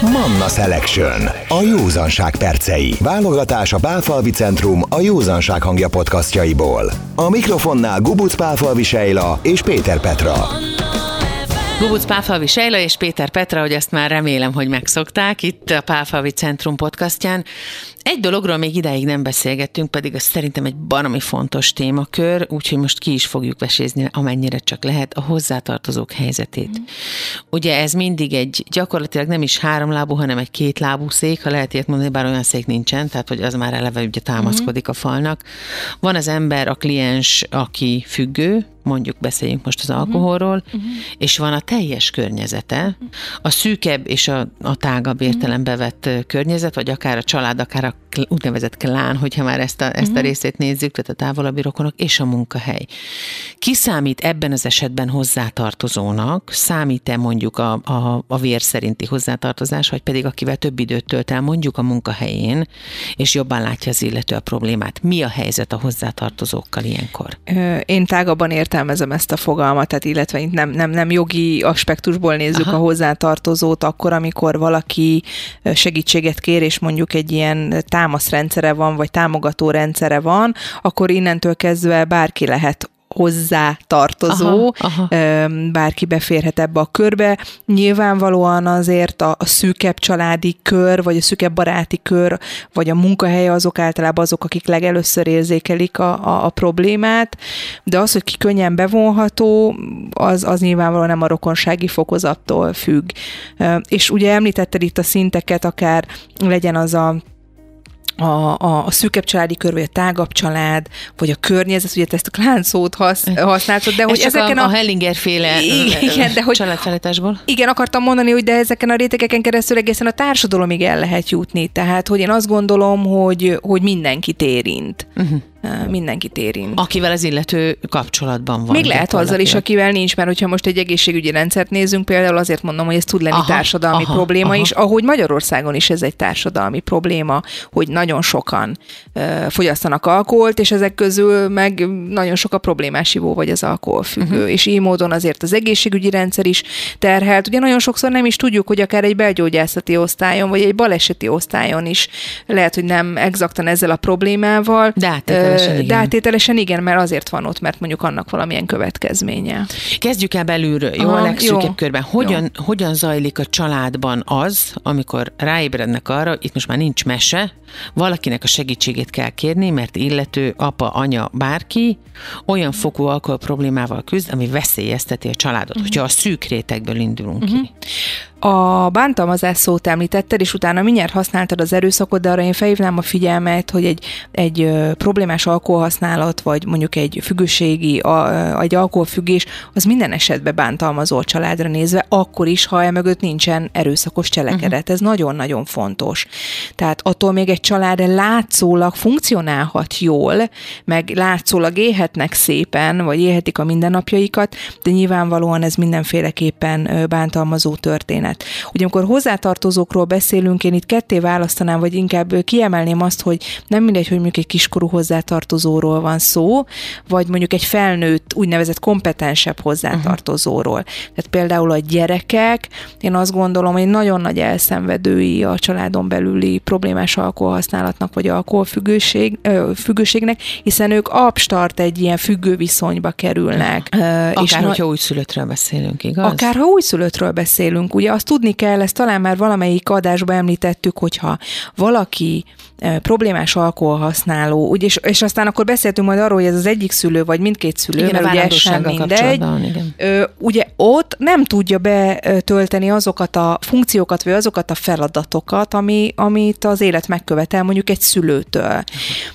Manna Selection. A józanság percei. Válogatás a Pálfalvi Centrum a józanság hangja podcastjaiból. A mikrofonnál Gubuc Pálfalvi Sejla és Péter Petra. Gubuc Pálfalvi Sejla és Péter Petra, hogy ezt már remélem, hogy megszokták itt a Pálfalvi Centrum podcastján. Egy dologról még ideig nem beszélgettünk, pedig az szerintem egy baromi fontos témakör, úgyhogy most ki is fogjuk vesézni, amennyire csak lehet, a hozzátartozók helyzetét. Mm. Ugye ez mindig egy gyakorlatilag nem is háromlábú, hanem egy kétlábú szék, ha lehet ilyet mondani, bár olyan szék nincsen, tehát hogy az már eleve ugye támaszkodik a falnak. Van az ember, a kliens, aki függő, mondjuk beszéljünk most az alkoholról, uh-huh. és van a teljes környezete, a szűkebb és a, a tágabb értelembe vett környezet, vagy akár a család, akár a úgynevezett klán, hogyha már ezt a, ezt a uh-huh. részét nézzük, tehát a távolabbi rokonok, és a munkahely. Ki számít ebben az esetben hozzátartozónak? Számít-e mondjuk a, a, a vér szerinti hozzátartozás, vagy pedig akivel több időt tölt el mondjuk a munkahelyén, és jobban látja az illető a problémát? Mi a helyzet a hozzátartozókkal ilyenkor? Én tágabban értelmezem ezt a fogalmat, tehát illetve nem, nem, nem jogi aspektusból nézzük Aha. a hozzátartozót, akkor, amikor valaki segítséget kér, és mondjuk egy ilyen támaszrendszere van, vagy támogató rendszere van, akkor innentől kezdve bárki lehet hozzá tartozó, aha, aha. bárki beférhet ebbe a körbe. Nyilvánvalóan azért a, a szűkebb családi kör, vagy a szűkebb baráti kör, vagy a munkahelye azok általában azok, akik legelőször érzékelik a, a, a problémát, de az, hogy ki könnyen bevonható, az, az nyilvánvalóan nem a rokonsági fokozattól függ. És ugye említetted itt a szinteket, akár legyen az a a, a, a szűkebb családi kör, vagy a tágabb család, vagy a környezet, ugye ezt a klán szót hasz, használtad, de hogy Ez ezeken a, a Hellinger féle igen, de hogy, családfeletásból. Igen, akartam mondani, hogy de ezeken a rétegeken keresztül egészen a társadalomig el lehet jutni. Tehát, hogy én azt gondolom, hogy, hogy mindenkit érint. Uh-huh mindenkit érint. Akivel az illető kapcsolatban van. Még lehet azzal is, akivel nincs, mert hogyha most egy egészségügyi rendszert nézünk, például azért mondom, hogy ez tud lenni aha, társadalmi aha, probléma aha. is, ahogy Magyarországon is ez egy társadalmi probléma, hogy nagyon sokan uh, fogyasztanak alkoholt, és ezek közül meg nagyon sok a problémás ivó vagy az alkoholfüggő, uh-huh. és így módon azért az egészségügyi rendszer is terhelt. Ugye nagyon sokszor nem is tudjuk, hogy akár egy belgyógyászati osztályon, vagy egy baleseti osztályon is lehet, hogy nem exaktan ezzel a problémával. De hát, Áttételesen igen. De áttételesen igen, mert azért van ott, mert mondjuk annak valamilyen következménye. Kezdjük el belülről, jó? Aha, a legszűkebb jó. körben. Hogyan, jó. hogyan zajlik a családban az, amikor ráébrednek arra, itt most már nincs mese, valakinek a segítségét kell kérni, mert illető apa, anya, bárki olyan fokú alkohol problémával küzd, ami veszélyezteti a családot, uh-huh. hogyha a szűk rétegből indulunk uh-huh. ki. A bántalmazás szót említetted, és utána mindjárt használtad az erőszakot, de arra én felhívnám a figyelmet, hogy egy, egy problémás alkoholhasználat, vagy mondjuk egy függőségi, a, egy alkoholfüggés, az minden esetben bántalmazó a családra nézve, akkor is, ha emögött nincsen erőszakos cselekedet. Uh-huh. Ez nagyon-nagyon fontos. Tehát attól még egy család látszólag funkcionálhat jól, meg látszólag élhetnek szépen, vagy élhetik a mindennapjaikat, de nyilvánvalóan ez mindenféleképpen bántalmazó történet problémát. Ugye amikor hozzátartozókról beszélünk, én itt ketté választanám, vagy inkább kiemelném azt, hogy nem mindegy, hogy mondjuk egy kiskorú hozzátartozóról van szó, vagy mondjuk egy felnőtt, úgynevezett kompetensebb hozzátartozóról. Uh-huh. Tehát például a gyerekek, én azt gondolom, hogy nagyon nagy elszenvedői a családon belüli problémás alkoholhasználatnak, vagy alkoholfüggőség, függőségnek, hiszen ők abstart egy ilyen függő viszonyba kerülnek. És hogyha na- újszülöttről beszélünk, igaz? Akár, ha újszülöttről beszélünk. Ugye azt tudni kell, ezt talán már valamelyik adásban említettük, hogyha valaki problémás alkoholhasználó, úgy, és, és aztán akkor beszéltünk majd arról, hogy ez az egyik szülő, vagy mindkét szülő, igen, mert ugye sem mindegy. Igen. Ugye ott nem tudja betölteni azokat a funkciókat, vagy azokat a feladatokat, ami, amit az élet megkövetel mondjuk egy szülőtől. Uh-huh.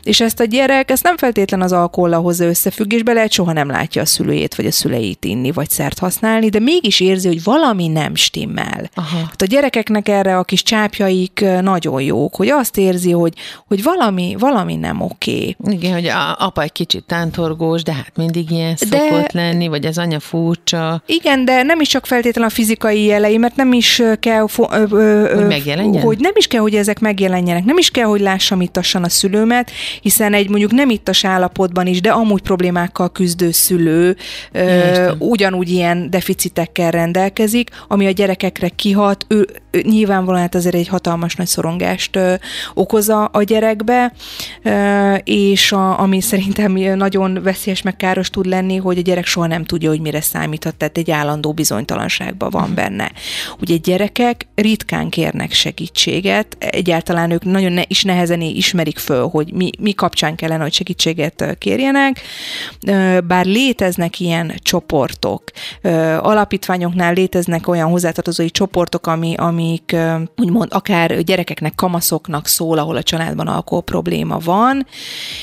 És ezt a gyerek, ezt nem feltétlen az alkohollal hozza összefüggésbe, lehet soha nem látja a szülőjét, vagy a szüleit inni, vagy szert használni, de mégis érzi, hogy valami nem stimmel. Aha. Hát a gyerekeknek erre a kis csápjaik nagyon jók, hogy azt érzi, hogy hogy valami, valami nem oké. Igen, hogy a, apa egy kicsit tántorgós, de hát mindig ilyen de, szokott lenni, vagy az anya furcsa. Igen, de nem is csak feltétlenül a fizikai jelei, mert nem is kell, ö, ö, hogy megjelenjen? Hogy nem is kell, hogy ezek megjelenjenek. Nem is kell, hogy lássam ittassan a szülőmet, hiszen egy mondjuk nem ittas állapotban is, de amúgy problémákkal küzdő szülő ö, ugyanúgy ilyen deficitekkel rendelkezik, ami a gyerekek gyerekre kihat, ő, ő nyilvánvalóan hát azért egy hatalmas nagy szorongást ö, okoz a, a gyerekbe, ö, és a, ami szerintem nagyon veszélyes meg káros tud lenni, hogy a gyerek soha nem tudja, hogy mire számíthat, tehát egy állandó bizonytalanságban van mhm. benne. Ugye gyerekek ritkán kérnek segítséget, egyáltalán ők nagyon ne, is nehezen ismerik föl, hogy mi, mi kapcsán kellene, hogy segítséget kérjenek, bár léteznek ilyen csoportok, alapítványoknál léteznek olyan hozzátartozói csoportok, ami, amik úgymond akár gyerekeknek, kamaszoknak szól, ahol a családban alkohol probléma van,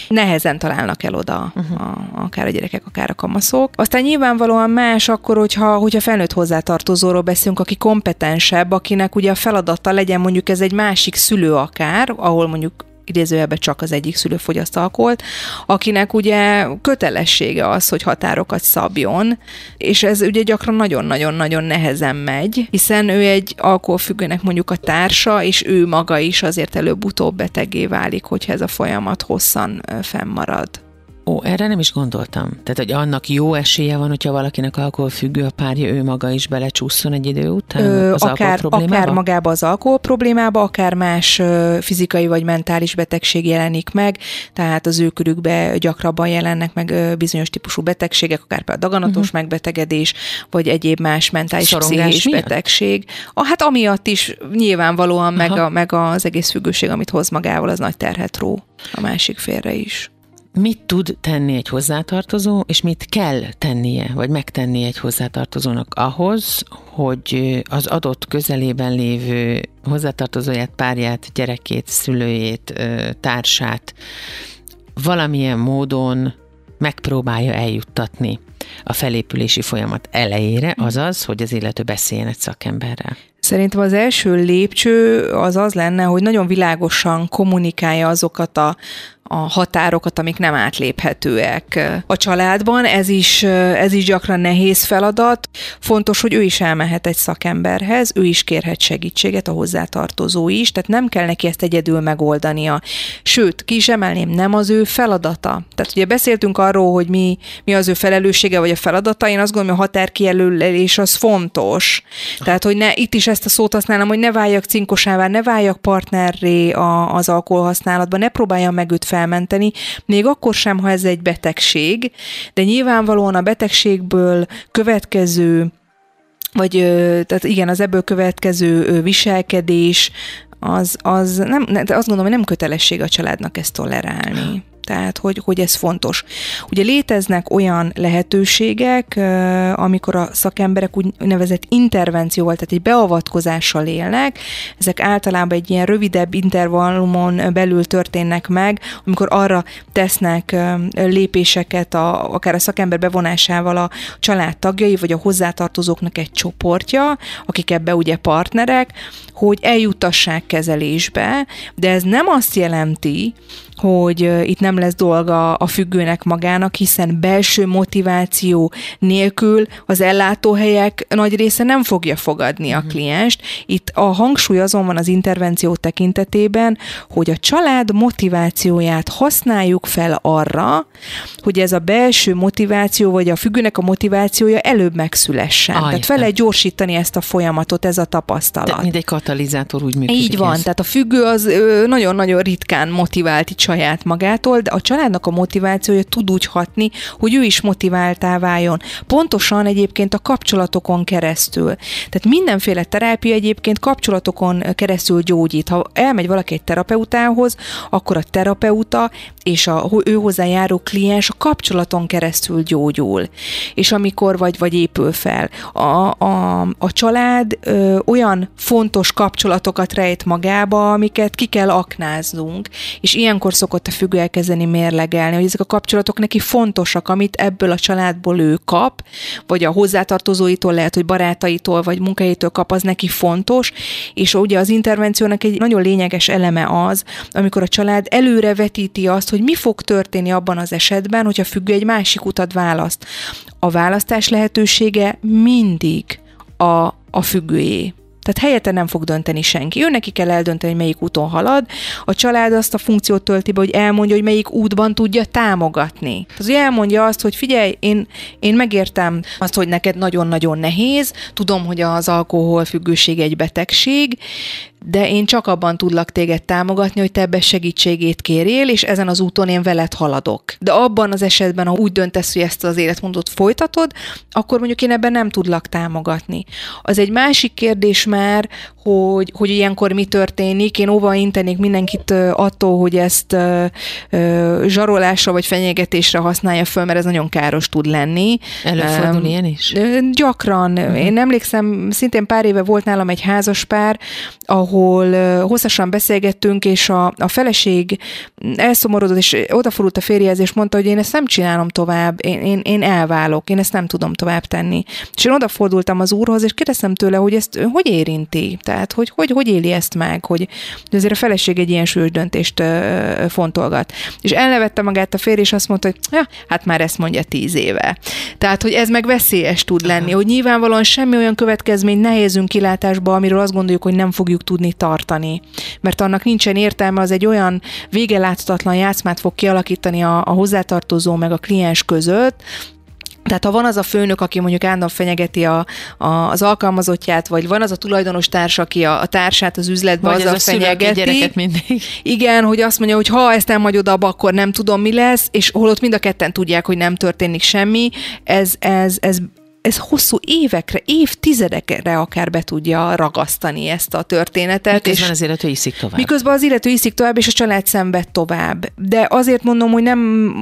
nehezen találnak el oda uh-huh. a, akár a gyerekek, akár a kamaszok. Aztán nyilvánvalóan más akkor, hogyha, hogyha felnőtt hozzátartozóról beszélünk, aki kompetensebb, akinek ugye a feladata legyen mondjuk ez egy másik szülő akár, ahol mondjuk idézőjelben csak az egyik szülő fogyaszt alkoholt, akinek ugye kötelessége az, hogy határokat szabjon, és ez ugye gyakran nagyon-nagyon-nagyon nehezen megy, hiszen ő egy alkoholfüggőnek mondjuk a társa, és ő maga is azért előbb-utóbb betegé válik, hogyha ez a folyamat hosszan fennmarad. Ó, erre nem is gondoltam. Tehát, hogy annak jó esélye van, hogyha valakinek alkoholfüggő a párja, ő maga is belecsúszson egy idő után Ö, az akár, akár magába az alkohol problémába, akár más ö, fizikai vagy mentális betegség jelenik meg, tehát az ő körükbe gyakrabban jelennek meg ö, bizonyos típusú betegségek, akár például daganatos uh-huh. megbetegedés, vagy egyéb más mentális Szorongás pszichés miatt? betegség. A, hát amiatt is nyilvánvalóan meg, a, meg az egész függőség, amit hoz magával, az nagy terhet ró a másik félre is mit tud tenni egy hozzátartozó, és mit kell tennie, vagy megtenni egy hozzátartozónak ahhoz, hogy az adott közelében lévő hozzátartozóját, párját, gyerekét, szülőjét, társát valamilyen módon megpróbálja eljuttatni a felépülési folyamat elejére, azaz, hogy az illető beszéljen egy szakemberrel. Szerintem az első lépcső az az lenne, hogy nagyon világosan kommunikálja azokat a a határokat, amik nem átléphetőek a családban. Ez is, ez is gyakran nehéz feladat. Fontos, hogy ő is elmehet egy szakemberhez, ő is kérhet segítséget, a hozzátartozó is, tehát nem kell neki ezt egyedül megoldania. Sőt, ki is emelném, nem az ő feladata. Tehát ugye beszéltünk arról, hogy mi, mi az ő felelőssége vagy a feladata, én azt gondolom, hogy a határkijelölés az fontos. Tehát, hogy ne, itt is ezt a szót használom, hogy ne váljak cinkosává, ne váljak partnerré a, az alkoholhasználatban, ne próbáljam meg őt felmenteni, még akkor sem, ha ez egy betegség, de nyilvánvalóan a betegségből következő vagy tehát igen, az ebből következő viselkedés, az, az nem, azt gondolom, hogy nem kötelesség a családnak ezt tolerálni. Tehát, hogy, hogy ez fontos. Ugye léteznek olyan lehetőségek, amikor a szakemberek úgynevezett intervencióval, tehát egy beavatkozással élnek, ezek általában egy ilyen rövidebb intervallumon belül történnek meg, amikor arra tesznek lépéseket, a, akár a szakember bevonásával a családtagjai, vagy a hozzátartozóknak egy csoportja, akik ebbe ugye partnerek, hogy eljutassák kezelésbe, de ez nem azt jelenti, hogy itt nem lesz dolga a függőnek magának, hiszen belső motiváció nélkül az ellátóhelyek nagy része nem fogja fogadni a mhm. klienst. Itt a hangsúly azon van az intervenció tekintetében, hogy a család motivációját használjuk fel arra, hogy ez a belső motiváció, vagy a függőnek a motivációja előbb megszülessen. Ah, tehát fel lehet gyorsítani ezt a folyamatot, ez a tapasztalat. De mint egy katalizátor úgy működik. Így van, ez. tehát a függő az nagyon-nagyon ritkán motivált itt saját magától, de a családnak a motivációja tud úgy hatni, hogy ő is motiváltá váljon. Pontosan egyébként a kapcsolatokon keresztül. Tehát mindenféle terápia egyébként kapcsolatokon keresztül gyógyít. Ha elmegy valaki egy terapeutához, akkor a terapeuta és a ő hozzájáró kliens a kapcsolaton keresztül gyógyul. És amikor vagy, vagy épül fel. A, a, a család ö, olyan fontos kapcsolatokat rejt magába, amiket ki kell aknáznunk, és ilyenkor szokott a függő elkezdeni mérlegelni, hogy ezek a kapcsolatok neki fontosak, amit ebből a családból ő kap, vagy a hozzátartozóitól, lehet, hogy barátaitól, vagy munkahelyétől kap, az neki fontos, és ugye az intervenciónak egy nagyon lényeges eleme az, amikor a család előre vetíti azt, hogy mi fog történni abban az esetben, hogyha függő egy másik utat választ. A választás lehetősége mindig a, a függőjé. Tehát helyette nem fog dönteni senki. Ő neki kell eldönteni, hogy melyik úton halad. A család azt a funkciót tölti be, hogy elmondja, hogy melyik útban tudja támogatni. Az, hogy elmondja azt, hogy figyelj, én, én megértem azt, hogy neked nagyon-nagyon nehéz, tudom, hogy az alkoholfüggőség egy betegség, de én csak abban tudlak téged támogatni, hogy te ebbe segítségét kérjél, és ezen az úton én veled haladok. De abban az esetben, ha úgy döntesz, hogy ezt az életmódot folytatod, akkor mondjuk én ebben nem tudlak támogatni. Az egy másik kérdés már, hogy, hogy ilyenkor mi történik. Én óva intenék mindenkit attól, hogy ezt zsarolásra vagy fenyegetésre használja föl, mert ez nagyon káros tud lenni. Előfordul um, ilyen is? Gyakran. Uh-huh. Én emlékszem, szintén pár éve volt nálam egy házaspár, ahol hosszasan beszélgettünk, és a, a feleség elszomorodott, és odafordult a férjehez, és mondta, hogy én ezt nem csinálom tovább, én, én, én elválok, én ezt nem tudom tovább tenni. És én odafordultam az úrhoz, és kérdeztem tőle, hogy ezt hogy érinti. Tehát hogy hogy, hogy éli ezt meg, hogy azért a feleség egy ilyen súlyos döntést fontolgat. És elnevette magát a férj, és azt mondta, hogy ja, hát már ezt mondja tíz éve. Tehát, hogy ez meg veszélyes tud lenni, hogy nyilvánvalóan semmi olyan következmény nehezünk kilátásba, amiről azt gondoljuk, hogy nem fogjuk tudni tartani. Mert annak nincsen értelme, az egy olyan vége láthatatlan játszmát fog kialakítani a, a hozzátartozó meg a kliens között, tehát ha van az a főnök, aki mondjuk állandóan fenyegeti a, a, az alkalmazottját, vagy van az a tulajdonos társ, aki a, a társát az üzletbe vagy az a fenyegeti. mindig. Igen, hogy azt mondja, hogy ha ezt nem hagyod abba, akkor nem tudom, mi lesz, és holott mind a ketten tudják, hogy nem történik semmi, ez, ez, ez ez hosszú évekre, évtizedekre akár be tudja ragasztani ezt a történetet. Miközben és az illető iszik tovább. Miközben az illető iszik tovább, és a család szenved tovább. De azért mondom, hogy nem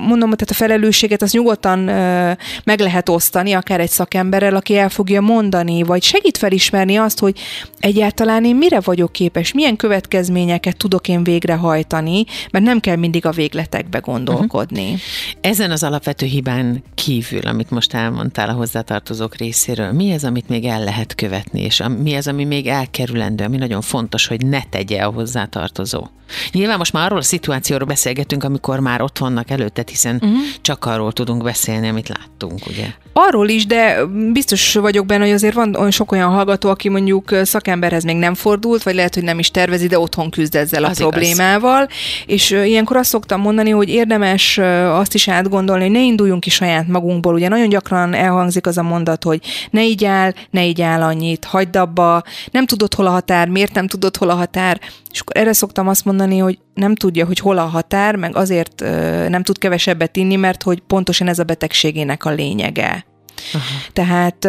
mondom, hogy tehát a felelősséget az nyugodtan ö, meg lehet osztani, akár egy szakemberrel, aki el fogja mondani, vagy segít felismerni azt, hogy egyáltalán én mire vagyok képes, milyen következményeket tudok én végrehajtani, mert nem kell mindig a végletekbe gondolkodni. Uh-huh. Ezen az alapvető hibán kívül, amit most elmondtál a hozzátartozó hozzátartozók részéről, mi ez, amit még el lehet követni, és mi ez, ami még elkerülendő, ami nagyon fontos, hogy ne tegye a hozzátartozó? Nyilván most már arról a szituációról beszélgetünk, amikor már ott vannak előtte, hiszen uh-huh. csak arról tudunk beszélni, amit láttunk, ugye? Arról is, de biztos vagyok benne, hogy azért van olyan sok olyan hallgató, aki mondjuk szakemberhez még nem fordult, vagy lehet, hogy nem is tervezi, de otthon küzd ezzel az a problémával. Igaz. És ilyenkor azt szoktam mondani, hogy érdemes azt is átgondolni, hogy ne induljunk ki saját magunkból. Ugye nagyon gyakran elhangzik az a mondat, hogy ne így áll, ne így áll annyit, hagyd abba, nem tudod, hol a határ, miért nem tudod, hol a határ. És akkor erre szoktam azt mondani, hogy nem tudja, hogy hol a határ, meg azért nem tud kevesebbet inni, mert hogy pontosan ez a betegségének a lényege. Aha. Tehát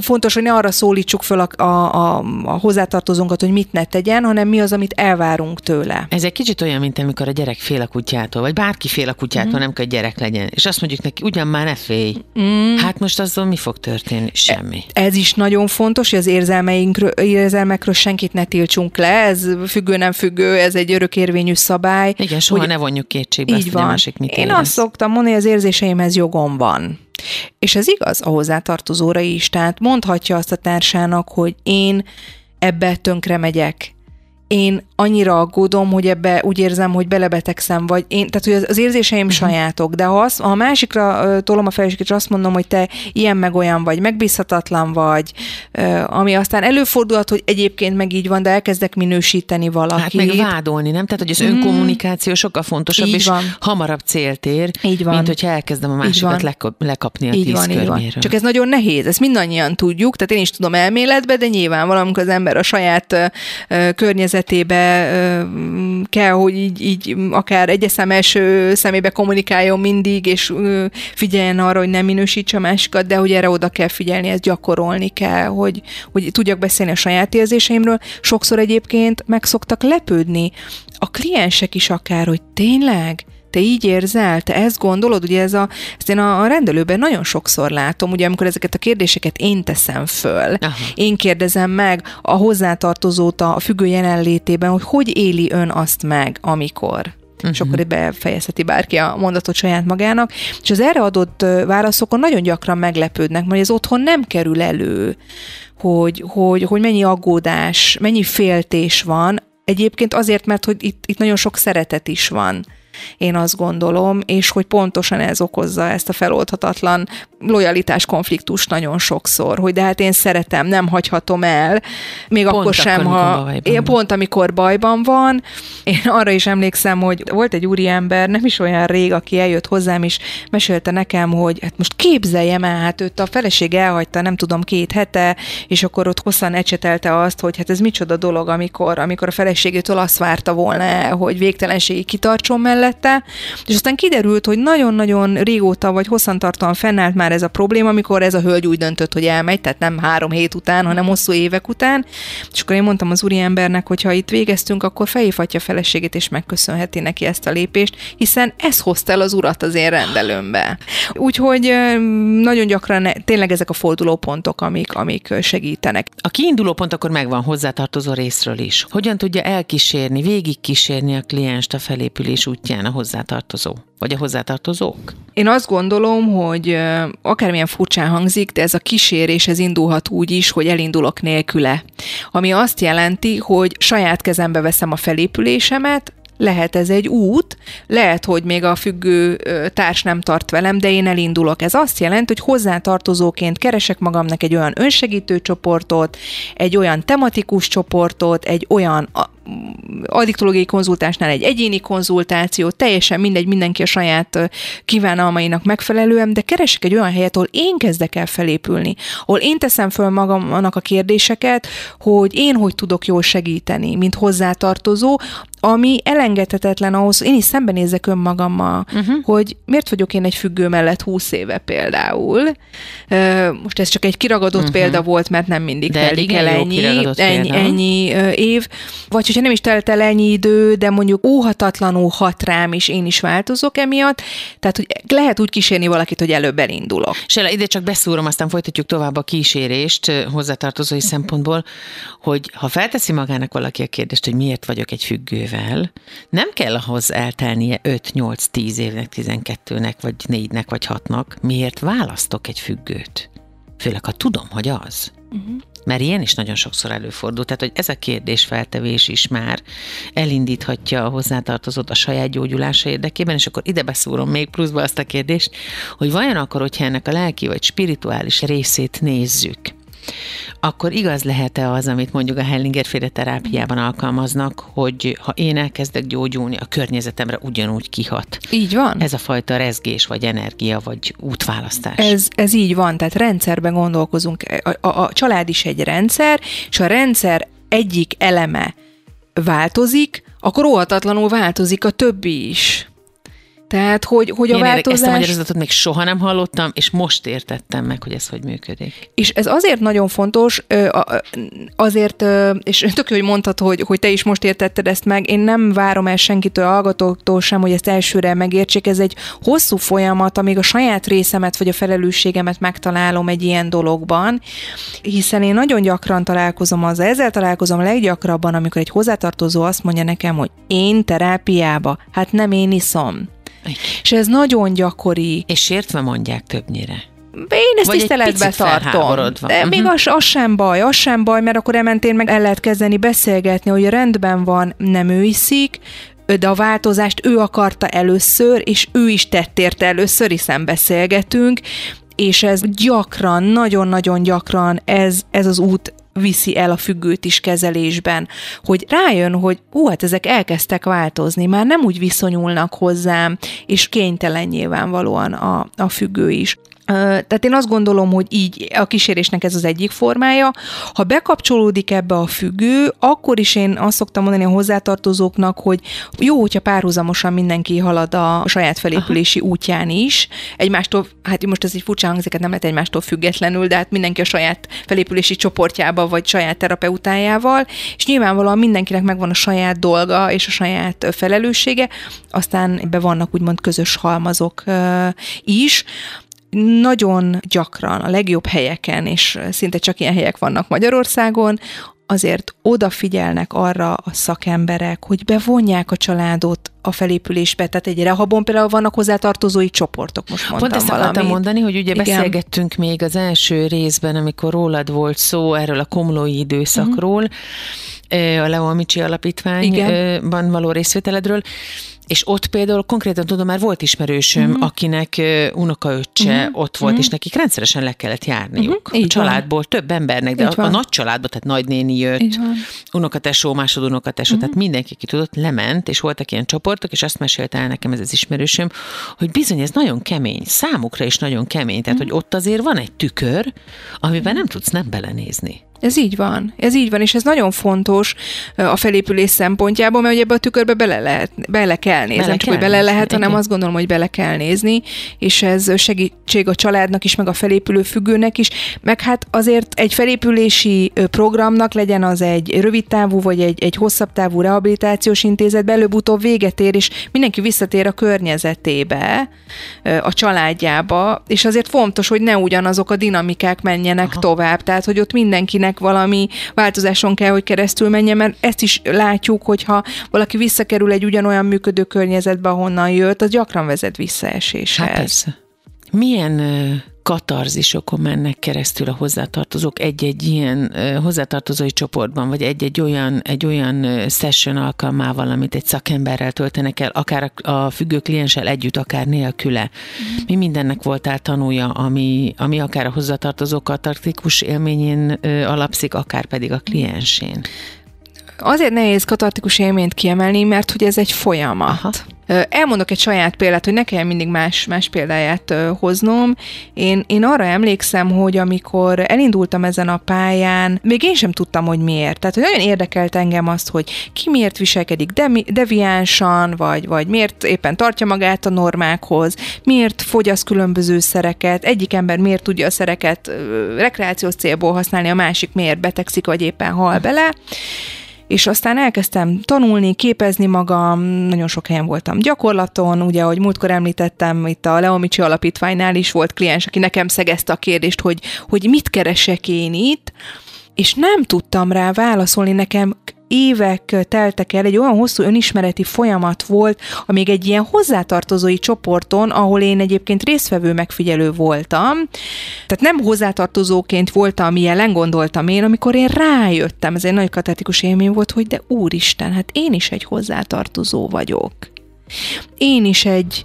fontos, hogy ne arra szólítsuk föl a, a, a, a hozzátartozónkat, hogy mit ne tegyen, hanem mi az, amit elvárunk tőle. Ez egy kicsit olyan, mint amikor a gyerek fél a kutyától, vagy bárki fél a kutyától, mm. nem kell, hogy gyerek legyen. És azt mondjuk neki, ugyan már ne félj. Mm. Hát most azzal mi fog történni? Semmi. Ez is nagyon fontos, hogy az érzelmeinkről, érzelmekről senkit ne tiltsunk le, ez függő, nem függő, ez egy örökérvényű szabály. Igen, soha hogy ne vonjuk kétségbe így azt, van. másik mit Én azt szoktam mondani, hogy az érzéseimhez jogom van. És ez igaz a hozzátartozóra is, tehát mondhatja azt a társának, hogy én ebbe tönkre megyek, én annyira aggódom, hogy ebbe úgy érzem, hogy belebetegszem, vagy én, tehát hogy az érzéseim uh-huh. sajátok, de ha, az, ha a másikra tolom a felelősséget, és azt mondom, hogy te ilyen meg olyan vagy, megbízhatatlan vagy, ami aztán előfordulhat, hogy egyébként meg így van, de elkezdek minősíteni valakit. Hát meg vádolni, nem? Tehát, hogy az mm. önkommunikáció sokkal fontosabb, így és van. hamarabb célt ér, így van. mint hogyha elkezdem a másikat lekap, lekapni a így tíz van, így van. Csak ez nagyon nehéz, ezt mindannyian tudjuk, tehát én is tudom elméletbe, de nyilván valamikor az ember a saját uh, környezetébe kell, hogy így, így akár egyes szem első szemébe kommunikáljon mindig, és figyeljen arra, hogy nem minősítse másikat, de hogy erre oda kell figyelni, ezt gyakorolni kell, hogy, hogy tudjak beszélni a saját érzéseimről. Sokszor egyébként meg szoktak lepődni a kliensek is akár, hogy tényleg, te így érzel, te ezt gondolod, ugye ez a, ezt én a, a rendelőben nagyon sokszor látom, ugye amikor ezeket a kérdéseket én teszem föl, Aha. én kérdezem meg a hozzátartozót a függő jelenlétében, hogy hogy éli ön azt meg, amikor. Uh-huh. És akkor befejezheti bárki a mondatot saját magának. És az erre adott válaszokon nagyon gyakran meglepődnek, mert ez otthon nem kerül elő, hogy, hogy, hogy mennyi aggódás, mennyi féltés van, Egyébként azért, mert hogy itt, itt nagyon sok szeretet is van. Én azt gondolom, és hogy pontosan ez okozza ezt a feloldhatatlan lojalitás konfliktust nagyon sokszor, hogy de hát én szeretem, nem hagyhatom el, még pont akkor sem, akkor, ha én pont amikor bajban van. Én arra is emlékszem, hogy volt egy úriember, nem is olyan rég, aki eljött hozzám, és mesélte nekem, hogy hát most képzeljem el, hát őt a feleség elhagyta, nem tudom, két hete, és akkor ott hosszan ecsetelte azt, hogy hát ez micsoda dolog, amikor, amikor a feleségétől azt várta volna hogy végtelenségig kitartson mellette, és aztán kiderült, hogy nagyon-nagyon régóta vagy hosszantartóan fennállt már ez a probléma, amikor ez a hölgy úgy döntött, hogy elmegy, tehát nem három hét után, hanem hosszú évek után, és akkor én mondtam az úriembernek, hogy ha itt végeztünk, akkor felhívhatja a feleségét, és megköszönheti neki ezt a lépést, hiszen ez hozta el az urat az én rendelőmbe. Úgyhogy nagyon gyakran tényleg ezek a fordulópontok, amik, amik segítenek. A kiinduló pont akkor megvan hozzátartozó részről is. Hogyan tudja elkísérni, végig kísérni a klienst a felépülés útján a hozzátartozó? Vagy a hozzátartozók? Én azt gondolom, hogy akármilyen furcsán hangzik, de ez a kísérés ez indulhat úgy is, hogy elindulok nélküle. Ami azt jelenti, hogy saját kezembe veszem a felépülésemet, lehet ez egy út, lehet, hogy még a függő társ nem tart velem, de én elindulok. Ez azt jelenti, hogy hozzátartozóként keresek magamnak egy olyan önsegítő csoportot, egy olyan tematikus csoportot, egy olyan addiktológiai konzultásnál egy egyéni konzultáció, teljesen mindegy, mindenki a saját kívánalmainak megfelelően, de keresek egy olyan helyet, ahol én kezdek el felépülni, ahol én teszem föl magamnak a kérdéseket, hogy én hogy tudok jól segíteni, mint hozzátartozó, ami elengedhetetlen ahhoz, én is szembenézek önmagammal, uh-huh. hogy miért vagyok én egy függő mellett húsz éve például. Most ez csak egy kiragadott uh-huh. példa volt, mert nem mindig de telik el ennyi, ennyi, ennyi év. Vagy hogyha nem is telt el ennyi idő, de mondjuk óhatatlanul hat rám, és én is változok emiatt. Tehát, hogy lehet úgy kísérni valakit, hogy előbb elindulok. Sele, ide csak beszúrom, aztán folytatjuk tovább a kísérést hozzátartozói szempontból, hogy ha felteszi magának valaki a kérdést, hogy miért vagyok egy függővel, nem kell ahhoz eltelnie 5-8-10 évnek, 12-nek, vagy 4-nek, vagy 6-nak. Miért választok egy függőt? Főleg, ha tudom, hogy az. Uh-huh. Mert ilyen is nagyon sokszor előfordul. Tehát, hogy ez a kérdésfeltevés is már elindíthatja a hozzátartozót a saját gyógyulása érdekében, és akkor ide beszúrom még pluszba azt a kérdést, hogy vajon akkor, hogyha ennek a lelki vagy spirituális részét nézzük, akkor igaz lehet-e az, amit mondjuk a Hellinger féle terápiában alkalmaznak, hogy ha én elkezdek gyógyulni, a környezetemre ugyanúgy kihat. Így van. Ez a fajta rezgés, vagy energia, vagy útválasztás. Ez, ez így van, tehát rendszerben gondolkozunk. A, a, a család is egy rendszer, és a rendszer egyik eleme változik, akkor óhatatlanul változik a többi is. Tehát, hogy, hogy a változás... Ezt a magyarázatot még soha nem hallottam, és most értettem meg, hogy ez hogy működik. És ez azért nagyon fontos, azért, és tök jó, hogy mondtad, hogy, hogy te is most értetted ezt meg, én nem várom el senkitől, hallgatóktól sem, hogy ezt elsőre megértsék, ez egy hosszú folyamat, amíg a saját részemet vagy a felelősségemet megtalálom egy ilyen dologban, hiszen én nagyon gyakran találkozom az, ezzel találkozom leggyakrabban, amikor egy hozzátartozó azt mondja nekem, hogy én terápiába, hát nem én iszom. És ez nagyon gyakori. És sértve mondják többnyire. Én ezt Vagy tiszteletbe tartom. De uh-huh. még az, az sem baj, az sem baj, mert akkor ementén meg el lehet kezdeni beszélgetni, hogy rendben van, nem ő iszik, de a változást ő akarta először, és ő is tett érte először, hiszen beszélgetünk, és ez gyakran, nagyon-nagyon gyakran ez, ez az út viszi el a függőt is kezelésben, hogy rájön, hogy ó, hát ezek elkezdtek változni, már nem úgy viszonyulnak hozzám, és kénytelen nyilvánvalóan a, a függő is. Tehát én azt gondolom, hogy így a kísérésnek ez az egyik formája. Ha bekapcsolódik ebbe a függő, akkor is én azt szoktam mondani a hozzátartozóknak, hogy jó, hogyha párhuzamosan mindenki halad a saját felépülési Aha. útján is. Egymástól, hát most ez egy furcsa hangzik, hát nem lehet egymástól függetlenül, de hát mindenki a saját felépülési csoportjába, vagy saját terapeutájával, és nyilvánvalóan mindenkinek megvan a saját dolga és a saját felelőssége, aztán ebbe vannak úgymond közös halmazok is nagyon gyakran a legjobb helyeken, és szinte csak ilyen helyek vannak Magyarországon, azért odafigyelnek arra a szakemberek, hogy bevonják a családot a felépülésbe, tehát egy rehabon például vannak hozzátartozói csoportok, most mondtam Pont ezt akartam mondani, hogy ugye Igen. beszélgettünk még az első részben, amikor rólad volt szó erről a komlói időszakról, uh-huh a Leo Amici Alapítványban való részvételedről, és ott például konkrétan tudom, már volt ismerősöm, uh-huh. akinek unokaöccse uh-huh. ott volt, uh-huh. és nekik rendszeresen le kellett járniuk. Uh-huh. A családból van. több embernek, de a, a nagy családból, tehát nagynéni jött, unokatesó, másod unokatesó, uh-huh. tehát mindenki, ki tudott, lement, és voltak ilyen csoportok, és azt mesélte el nekem ez az ismerősöm, hogy bizony ez nagyon kemény, számukra is nagyon kemény, tehát uh-huh. hogy ott azért van egy tükör, amiben nem tudsz nem belenézni. Ez így van, ez így van, és ez nagyon fontos a felépülés szempontjából, mert ugye ebbe a tükörbe bele, lehet, bele kell nézni, bele nem csak, hogy bele lehet, hanem igen. azt gondolom, hogy bele kell nézni, és ez segítség a családnak is, meg a felépülő függőnek is, meg hát azért egy felépülési programnak legyen az egy rövid távú, vagy egy, egy hosszabb távú rehabilitációs intézetbe, előbb-utóbb véget ér, és mindenki visszatér a környezetébe, a családjába, és azért fontos, hogy ne ugyanazok a dinamikák menjenek Aha. tovább, tehát hogy ott mindenkinek valami változáson kell, hogy keresztül menjen, mert ezt is látjuk, hogyha valaki visszakerül egy ugyanolyan működő környezetbe, ahonnan jött, az gyakran vezet visszaeséshez. Hát persze. Milyen katarzisokon mennek keresztül a hozzátartozók egy-egy ilyen hozzátartozói csoportban, vagy egy-egy olyan, egy olyan session alkalmával, amit egy szakemberrel töltenek el, akár a függő klienssel együtt, akár nélküle. Mm. Mi mindennek voltál tanulja, ami, ami akár a hozzátartozó katartikus élményén alapszik, akár pedig a kliensén? Azért nehéz katartikus élményt kiemelni, mert hogy ez egy folyamat. Aha. Elmondok egy saját példát, hogy ne kelljen mindig más, más példáját hoznom. Én, én arra emlékszem, hogy amikor elindultam ezen a pályán, még én sem tudtam, hogy miért. Tehát, hogy nagyon érdekelt engem azt, hogy ki miért viselkedik deviánsan, vagy, vagy miért éppen tartja magát a normákhoz, miért fogyaszt különböző szereket, egyik ember miért tudja a szereket rekreációs célból használni, a másik miért betegszik, vagy éppen hal bele és aztán elkezdtem tanulni, képezni magam, nagyon sok helyen voltam gyakorlaton, ugye, ahogy múltkor említettem, itt a Leomicsi Alapítványnál is volt kliens, aki nekem szegezte a kérdést, hogy, hogy mit keresek én itt, és nem tudtam rá válaszolni, nekem évek teltek el, egy olyan hosszú önismereti folyamat volt, amíg egy ilyen hozzátartozói csoporton, ahol én egyébként résztvevő megfigyelő voltam, tehát nem hozzátartozóként voltam, milyen gondoltam én, amikor én rájöttem, ez egy nagy katetikus élmény volt, hogy de úristen, hát én is egy hozzátartozó vagyok. Én is egy,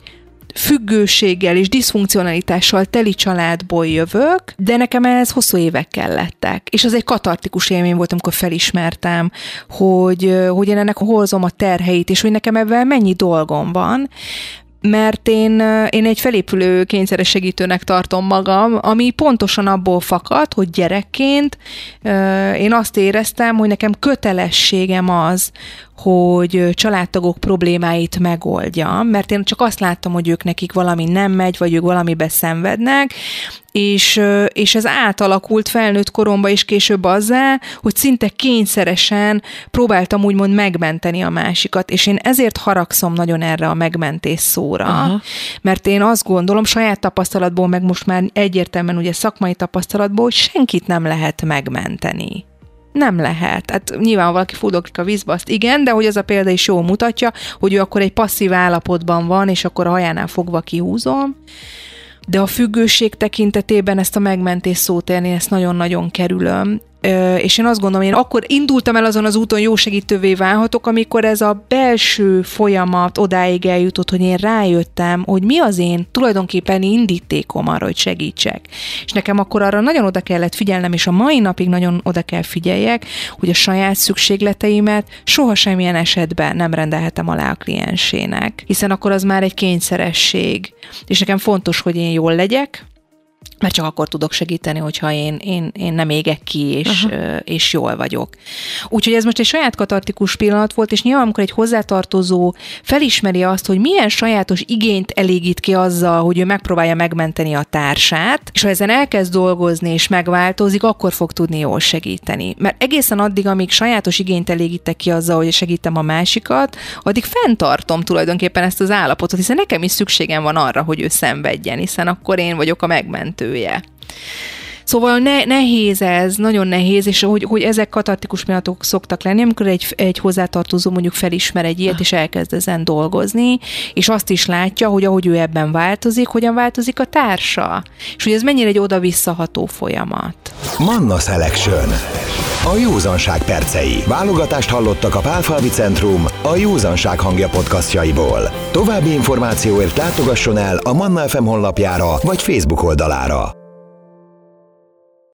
függőséggel és diszfunkcionalitással teli családból jövök, de nekem ez hosszú évek kellettek. És az egy katartikus élmény volt, amikor felismertem, hogy, hogy én ennek hozom a terheit, és hogy nekem ebben mennyi dolgom van, mert én, én egy felépülő kényszeres segítőnek tartom magam, ami pontosan abból fakad, hogy gyerekként én azt éreztem, hogy nekem kötelességem az, hogy családtagok problémáit megoldjam, mert én csak azt láttam, hogy ők nekik valami nem megy, vagy ők valamibe szenvednek, és, és ez átalakult felnőtt koromba is később azzá, hogy szinte kényszeresen próbáltam úgymond megmenteni a másikat, és én ezért haragszom nagyon erre a megmentés szóra, Aha. mert én azt gondolom saját tapasztalatból, meg most már egyértelműen ugye szakmai tapasztalatból, hogy senkit nem lehet megmenteni. Nem lehet. Hát nyilván valaki fúdoklik a vízbe, azt igen, de hogy az a példa is jól mutatja, hogy ő akkor egy passzív állapotban van, és akkor a hajánál fogva kihúzom. De a függőség tekintetében ezt a megmentés szót én ezt nagyon-nagyon kerülöm, és én azt gondolom, én akkor indultam el azon az úton, jó segítővé válhatok, amikor ez a belső folyamat odáig eljutott, hogy én rájöttem, hogy mi az én tulajdonképpen indítékom arra, hogy segítsek. És nekem akkor arra nagyon oda kellett figyelnem, és a mai napig nagyon oda kell figyeljek, hogy a saját szükségleteimet soha semmilyen esetben nem rendelhetem alá a kliensének, hiszen akkor az már egy kényszeresség. És nekem fontos, hogy én jól legyek, mert csak akkor tudok segíteni, hogyha én, én, én nem égek ki, és, uh, és jól vagyok. Úgyhogy ez most egy saját katartikus pillanat volt, és nyilván, amikor egy hozzátartozó felismeri azt, hogy milyen sajátos igényt elégít ki azzal, hogy ő megpróbálja megmenteni a társát, és ha ezen elkezd dolgozni és megváltozik, akkor fog tudni jól segíteni. Mert egészen addig, amíg sajátos igényt elégítek ki azzal, hogy segítem a másikat, addig fenntartom tulajdonképpen ezt az állapotot, hiszen nekem is szükségem van arra, hogy ő szenvedjen, hiszen akkor én vagyok a megmentő vezetője. Szóval ne, nehéz ez, nagyon nehéz, és hogy, hogy ezek katartikus pillanatok szoktak lenni, amikor egy, egy hozzátartozó mondjuk felismer egy ilyet, és elkezd ezen dolgozni, és azt is látja, hogy ahogy ő ebben változik, hogyan változik a társa. És hogy ez mennyire egy oda-visszaható folyamat. Manna Selection. A józanság percei. Válogatást hallottak a Pálfalvi Centrum a józanság hangja podcastjaiból. További információért látogasson el a Manna FM honlapjára vagy Facebook oldalára.